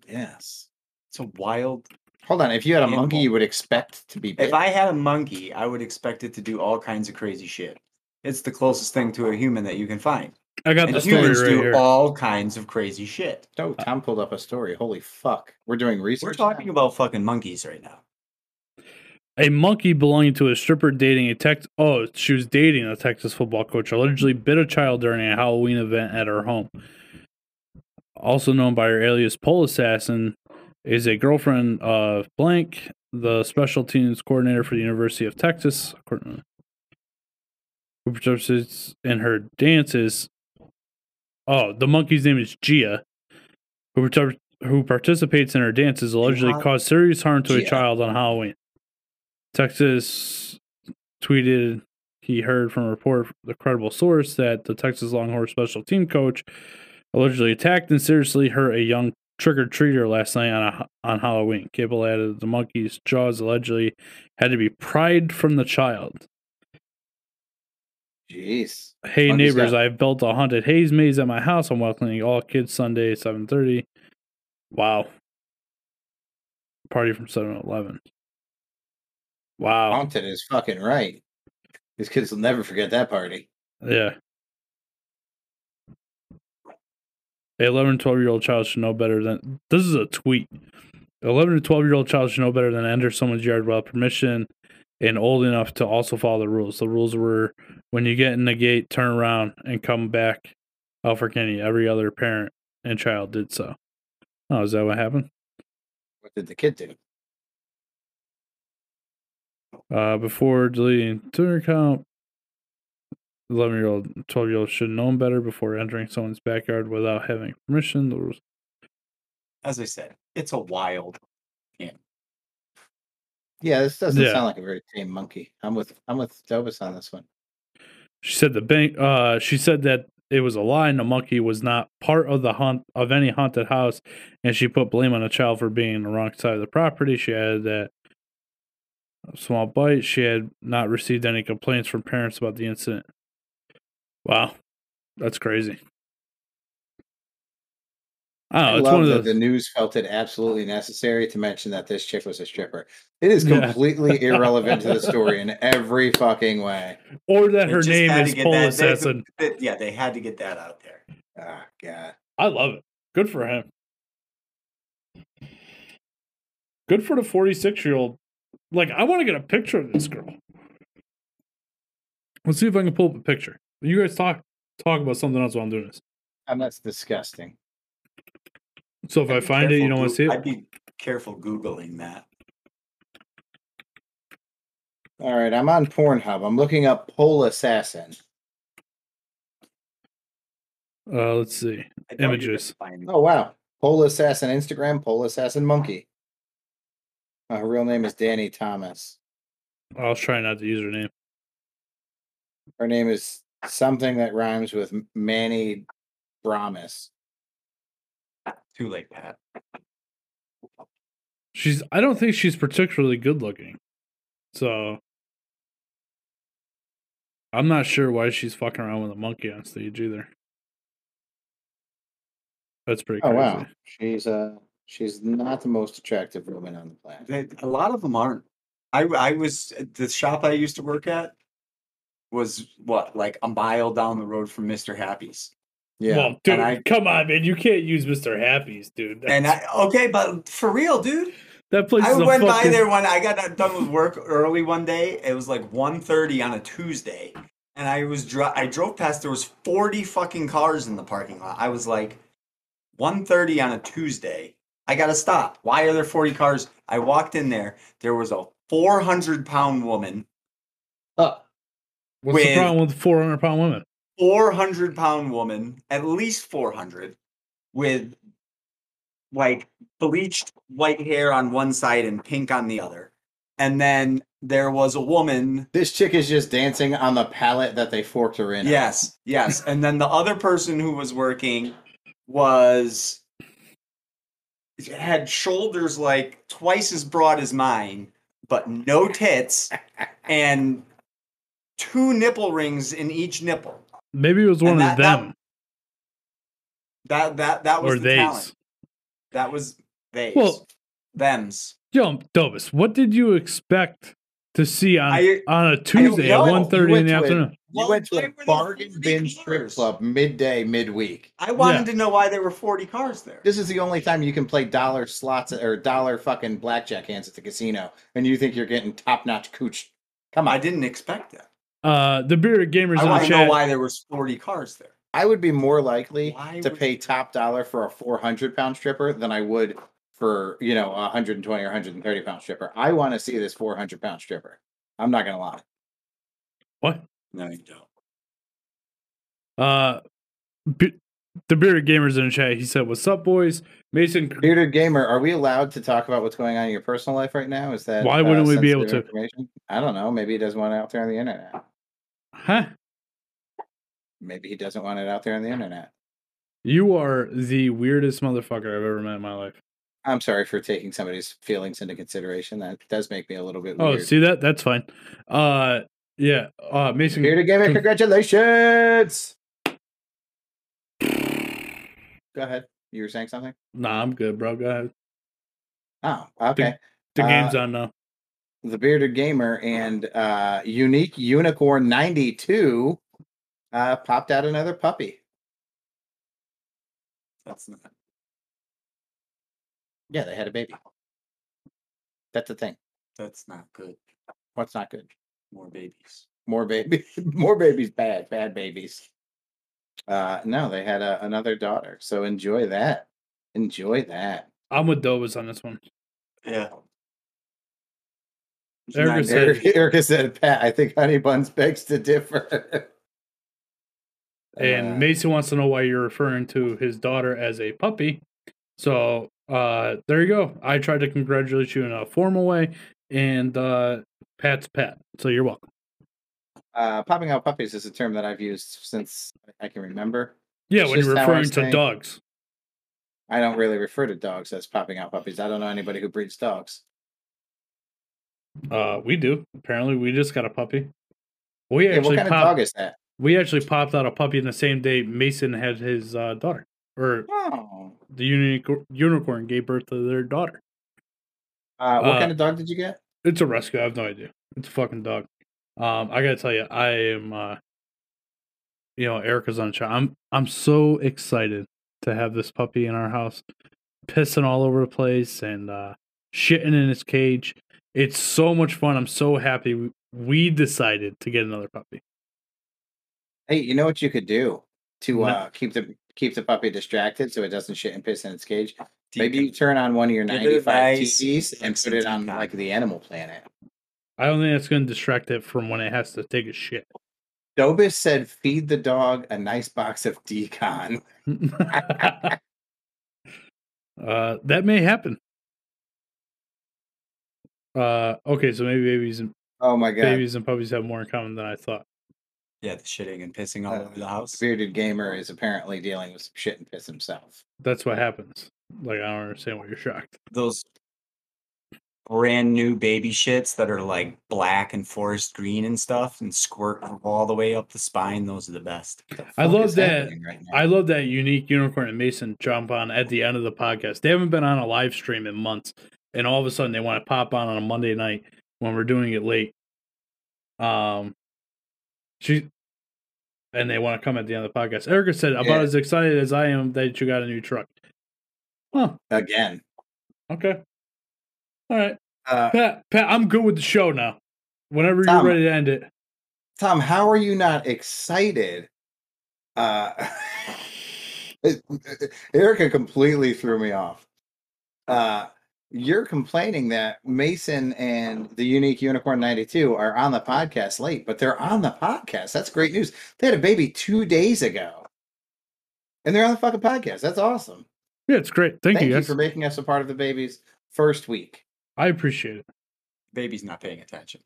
Yes. It's a wild. Hold on. If you had a monkey, you would expect to be bit. If I had a monkey, I would expect it to do all kinds of crazy shit. It's the closest thing to a human that you can find. I got And the story humans right do here. all kinds of crazy shit. Oh, Tom pulled up a story. Holy fuck. We're doing research. We're talking now? about fucking monkeys right now. A monkey belonging to a stripper dating a Tex. Oh, she was dating a Texas football coach. Allegedly bit a child during a Halloween event at her home. Also known by her alias Pole Assassin, is a girlfriend of blank, the special teams coordinator for the University of Texas. Who participates in her dances. Oh, the monkey's name is Gia. Who, who participates in her dances allegedly caused serious harm to a child on Halloween. Texas tweeted he heard from a report from the credible source that the Texas Longhorn special team coach allegedly attacked and seriously hurt a young trick or treater last night on a, on Halloween. Cable added the monkey's jaws allegedly had to be pried from the child. Jeez. Hey neighbors, I've built a haunted haze maze at my house. I'm welcoming all kids Sunday, seven thirty. Wow. Party from 7-Eleven. Wow. Haunted is fucking right. These kids will never forget that party. Yeah. A 11 12 year old child should know better than. This is a tweet. 11 to 12 year old child should know better than enter someone's yard without permission and old enough to also follow the rules. The rules were when you get in the gate, turn around and come back out for Kenny. Every other parent and child did so. Oh, is that what happened? What did the kid do? Uh, before deleting Twitter account, 11 year old, 12 year old should know better before entering someone's backyard without having permission. The rules. As I said, it's a wild. Yeah, this doesn't Yeah. sound like a very tame monkey. I'm with I'm with Dobus on this one. She said the bank. Uh, she said that it was a lie, and the monkey was not part of the hunt of any haunted house, and she put blame on the child for being on the wrong side of the property. She added that a small bite. She had not received any complaints from parents about the incident. Wow, that's crazy. Oh, I it's love one of that those. the news felt it absolutely necessary to mention that this chick was a stripper. It is Yeah. completely irrelevant to the story in every fucking way. or that They her name is get Pole that- Assassin. they- yeah, they had to get that out there. Ah, God. I love it. Good for him. Good for the 46 year old. Like, I want to get a picture of this girl. Let's see if I can pull up a picture. You guys talk talk about something else while I'm doing this. And that's disgusting. So if I I'd be find it, you don't want to see it. I'd be careful googling that. All right, I'm on Pornhub. I'm looking up Pole Assassin. Uh, let's see. I doubt you're gonna Images. Oh wow. Pole Assassin Instagram, Pole Assassin Monkey. Uh, her real name is Danny Thomas. I was trying not to use her name. Her name is something that rhymes with M- Manny Bramis. Too late, Pat. She's. I don't think she's particularly good looking. So I'm not sure why she's fucking around with a monkey on stage either. That's pretty Oh wow. She's uh she's not the most attractive woman on the planet. They, a lot of them aren't. I I was the shop I used to work at was what like a mile down the road from Mister Happy's. Yeah. Well, dude, I- come on, man. You can't use Mr. Happy's, dude. And I okay, but for real, dude. that place I is a went by there when I got done with work early one day. It was like 1.30 on a Tuesday. and I was dri- I drove past. There was forty fucking cars in the parking lot. I was like, 1.30 on a Tuesday. I gotta stop. Why are there forty cars? I walked in there. There was a four hundred pound woman, Uh, What's the problem with four hundred pound women? four hundred pound woman, at least four hundred, with like bleached white hair on one side and pink on the other. And then there was a woman this chick is just dancing on the pallet that they forked her in. Yes, yes. And then the other person who was working was had shoulders like twice as broad as mine, but no tits and two nipple rings in each nipple. Maybe it was one And of that- that- them That that that was or the they. talent. That was they. Well- them's. Yo, Dobus, what did you expect to see on I- on a Tuesday at know. one thirty in the went to? You Well, went to a bargain 40 bin strip club midday, midweek. I wanted Yeah. to know why there were 40 cars there. This is the only time you can play dollar slots or dollar fucking blackjack hands at the casino, and you think you're getting top notch cooch. Come on. I didn't expect that. Uh, the bearded gamers I in want the to know why there were 40 cars there. I would be more likely Why to pay you- top dollar for a 400 pound stripper than I would for you know a 120 or 130 pound stripper. I want to see this 400 pound stripper. I'm not gonna lie. What? No, you don't. Uh, be- the bearded gamers in the chat. He said, "What's up, boys?" Mason, Bearded gamer, are we allowed to talk about what's going on in your personal life right now? Is that uh, Why wouldn't we be able to? I don't know. Maybe he doesn't want it out there on the internet. huh? Maybe he doesn't want it out there on the internet. You are the weirdest motherfucker I've ever met in my life. I'm sorry for taking somebody's feelings into consideration. That does make me a little bit Oh, weird. see that? That's fine. Uh, yeah. Uh, Mason. Bearded gamer, con- congratulations. Go ahead. You were saying something? Nah, I'm good, bro. Go ahead. Oh, okay. The Uh, game's on now. the bearded gamer and uh unique unicorn 92 uh popped out another puppy That's not. yeah they had a baby that's the thing That's not good. what's not good More babies. more baby more babies bad bad babies uh no they had a, another daughter so enjoy that enjoy that I'm with Dobus on this one. Yeah. Erica Nine said- Erica, Erica said pat i think honey buns begs to differ And Uh, Mason wants to know why you're referring to his daughter as a puppy. So uh there you go. I tried to congratulate you in a formal way, and uh Pat's Pat. So you're welcome. uh popping out puppies is a term that i've used since i can remember Yeah, It's when you're just how I referring to say- dogs. I don't really refer to dogs as popping out puppies. I don't know anybody who breeds dogs. Uh we do. Apparently we just got a puppy. We Yeah, actually what kind popped of dog is that? we actually popped out a puppy in the same day Mason had his uh, daughter. Or Oh, the unicorn unicorn gave birth to their daughter. uh, what Uh, kind of dog did you get? It's a rescue. I have no idea. It's a fucking dog. Um, I gotta tell you, I am. uh You know, Erica's on the chat. I'm. I'm so excited to have this puppy in our house, pissing all over the place and uh shitting in its cage. It's so much fun. I'm so happy we, we decided to get another puppy. Hey, you know what you could do to No. uh, keep the keep the puppy distracted so it doesn't shit and piss in its cage? Maybe you turn on one of your Give it 95 nice TVs and put it on d-CON. like the Animal Planet. I don't think that's going to distract it from when it has to take a shit. Dobus said, "Feed the dog a nice box of d-CON." uh, that may happen. Uh, okay, so maybe babies and Oh my god! babies and puppies have more in common than I thought. Yeah, the shitting and pissing all Uh, over the house. The bearded gamer is apparently dealing with some shit and piss himself. That's what happens. Like I don't understand why you're shocked. Those brand new baby shits that are like black and forest green and stuff and squirt all the way up the spine. Those are the best. The I love that- Right? I love that unique unicorn and Mason jump on at the end of the podcast. They haven't been on a live stream in months, and all of a sudden they want to pop on on a Monday night when we're doing it late. Um, she and they want to come at the end of the podcast. Erica said, "About Yeah. as excited as I am that you got a new truck." Huh? Again, Okay. All right, uh, Pat. Pat, I'm good with the show now. Whenever you're ready to end it. Tom, how are you not excited? Uh, Erica completely threw me off. Uh, you're complaining that Mason and the Unique Unicorn 92 are on the podcast late, but they're on the podcast. That's great news. They had a baby two days ago, and they're on the fucking podcast. That's awesome. Yeah, it's great. Thank, Thank you you for making us a part of the baby's first week. I appreciate it. Baby's not paying attention.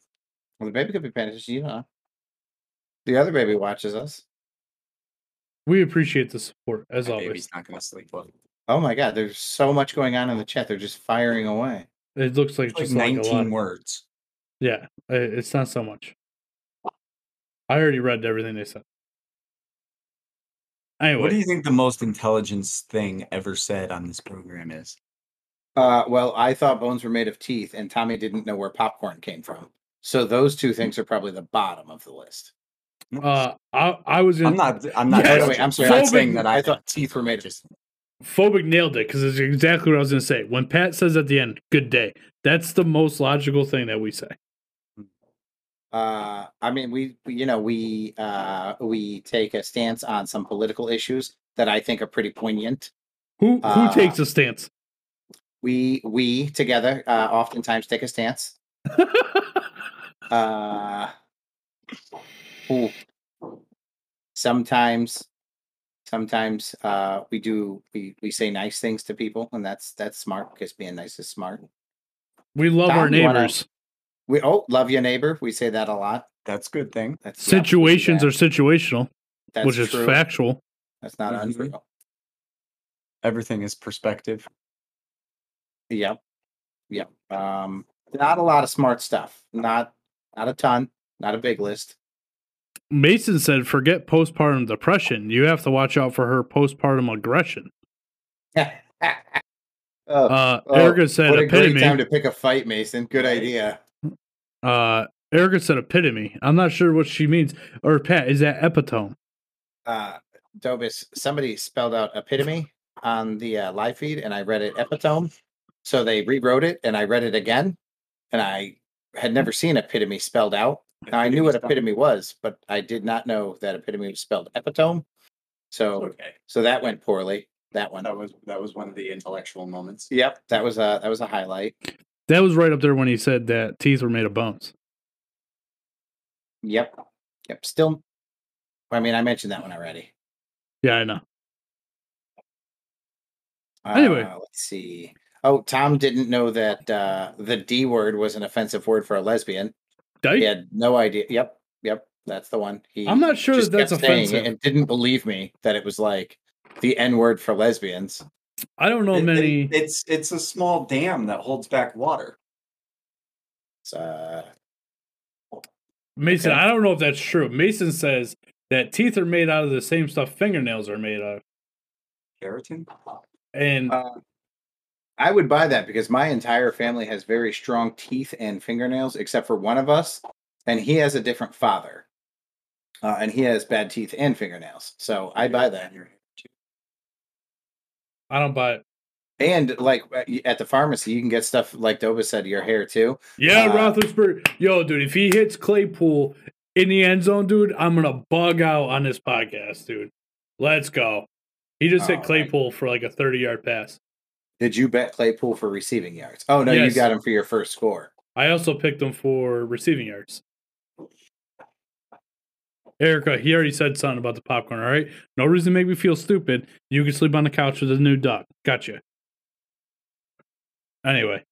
Well, the baby could be paying attention, you know. The other baby watches us. We appreciate the support as My always. baby's not going to sleep well. Oh my god, there's so much going on in the chat. They're just firing away. It looks like It's like just like a lot. 19 of- words. Yeah, it's not so much. I already read everything they said. Anyway, What do you think the most intelligence thing ever said on this program is? Uh, well, I thought bones were made of teeth, and Tommy didn't know where popcorn came from. So those two things are probably the bottom of the list. uh, I I was gonna. I'm not. I'm not. Yes, wait, I'm sorry. I'm not saying that I, I thought teeth were made of. just. Phobic nailed it because it's exactly what I was going to say. When Pat says at the end, "Good day," that's the most logical thing that we say. Uh, I mean, we, we- you know, we uh, we take a stance on some political issues that I think are pretty poignant. Who who Uh, takes a stance? We we together uh, oftentimes take a stance. Uh, ooh. sometimes sometimes uh we do we we say nice things to people and that's that's smart because being nice is smart we love Tom, our neighbors. We oh love your neighbor we say that a lot That's a good thing. that's yeah, we do Situations are situational, that's which is true. factual. that's not Mhm. untrue Everything is perspective. yep yep um not a lot of smart stuff not not a ton not a big list Mason said, "Forget postpartum depression. You have to watch out for her postpartum aggression." oh, Uh, oh, Erica said, what a great time to pick a fight mason good idea Uh, Erica said epitome. I'm not sure what she means. Or Pat, is that epitome? uh Dobus, somebody spelled out epitome on the uh, live feed and I read it epitome. So they rewrote it and I read it again. And I had never seen epitome spelled out. Now, I knew what epitome was, but I did not know that epitome was spelled epitome. So Okay, so that went poorly. That one. that was that was one of the intellectual moments. Yep, that was a that was a highlight. That was right up there when he said that teeth were made of bones. Yep. Yep. Still I mean I mentioned that one already. Yeah, I know. Anyway. Uh, let's see. Oh, Tom didn't know that uh, the D word was an offensive word for a lesbian. Dyke? He had no idea. Yep, yep, that's the one. He I'm not sure that that's offensive. and didn't believe me that it was like the N word for lesbians. I don't know It- it- many. it's it's a small dam that holds back water. It's, uh, Mason, okay. I don't know if that's true. Mason says that teeth are made out of the same stuff fingernails are made of. Keratin. And uh, I would buy that because my entire family has very strong teeth and fingernails, except for one of us, and he has a different father, uh, and he has bad teeth and fingernails. So I buy that. I don't buy it. And like uh, at the pharmacy, you can get stuff like Doba said, your hair too. Yeah, Uh, Roethlisberger. Yo, dude, if he hits Claypool in the end zone, dude, I'm gonna bug out on this podcast, dude. Let's go. He just hit right. Claypool for like a 30 yard pass. Did you bet Claypool for receiving yards? Oh no, Yes. you got him for your first score. I also picked him for receiving yards. Erica, he already said something about the popcorn. All right, no reason to make me feel stupid. You can sleep on the couch with a new dog. Gotcha. Anyway,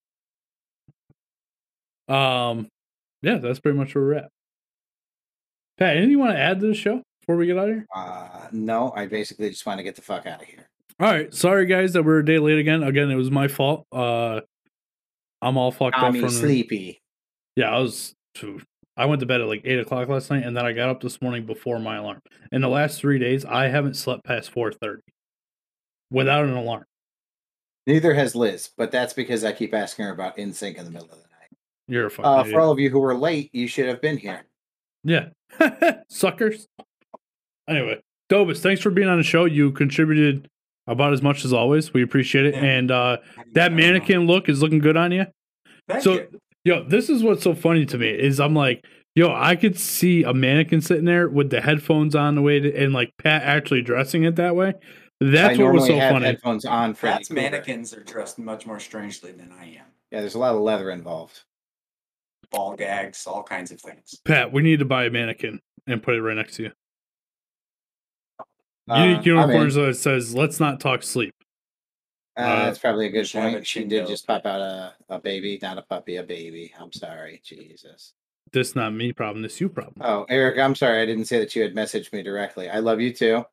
um, yeah, that's pretty much where we're at. Pat, anything you want to add to the show before we get out of here? Uh, no, I basically just want to get the fuck out of here. All right, sorry guys that we're a day late again. Again, it was my fault. Uh, I'm all fucked up Tommy from sleepy. Yeah, I was. I went to bed at like eight o'clock last night, and then I got up this morning before my alarm. In the last three days, I haven't slept past four thirty without an alarm. Neither has Liz, but that's because I keep asking her about NSYNC in the middle of the night. You're a fucking Uh, idiot. for all of you who were late, you should have been here. yeah, suckers. Anyway, Dobus, thanks for being on the show. You contributed about as much as always. We appreciate it, Yeah. and uh, that mannequin look is looking good on you. Thank so- you. Yo, this is what's so funny to me is I'm like, Yo, I could see a mannequin sitting there with the headphones on the way to, and like Pat actually dressing it that way. That's I what was so have funny. headphones on for Pat's mannequins are dressed much more strangely than I am. Yeah, there's a lot of leather involved. Ball gags, all kinds of things. Pat, we need to buy a mannequin and put it right next to you. Uh, Unique I'm unicorns that says "Let's not talk sleep." Uh, uh, that's probably a good point. She did just pop out a, a baby, not a puppy, a baby. I'm sorry, Jesus. This not me problem. This you problem. Oh, Eric, I'm sorry. I didn't say that you had messaged me directly. I love you too.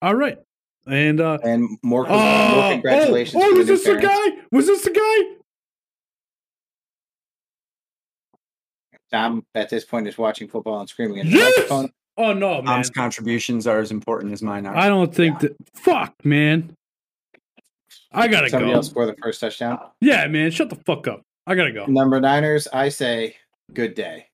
All right, and uh, And more, con- oh, more congratulations. Oh, oh was this the guy? Was this the guy? Tom, at this point, is watching football and screaming in the Yes! microphone. Oh no, man! Tom's contributions are as important as mine are. I don't think that. Fuck, man. I gotta Somebody go. Somebody else score the first touchdown. Yeah, man. Shut the fuck up. I gotta go. Number Niners, I say good day.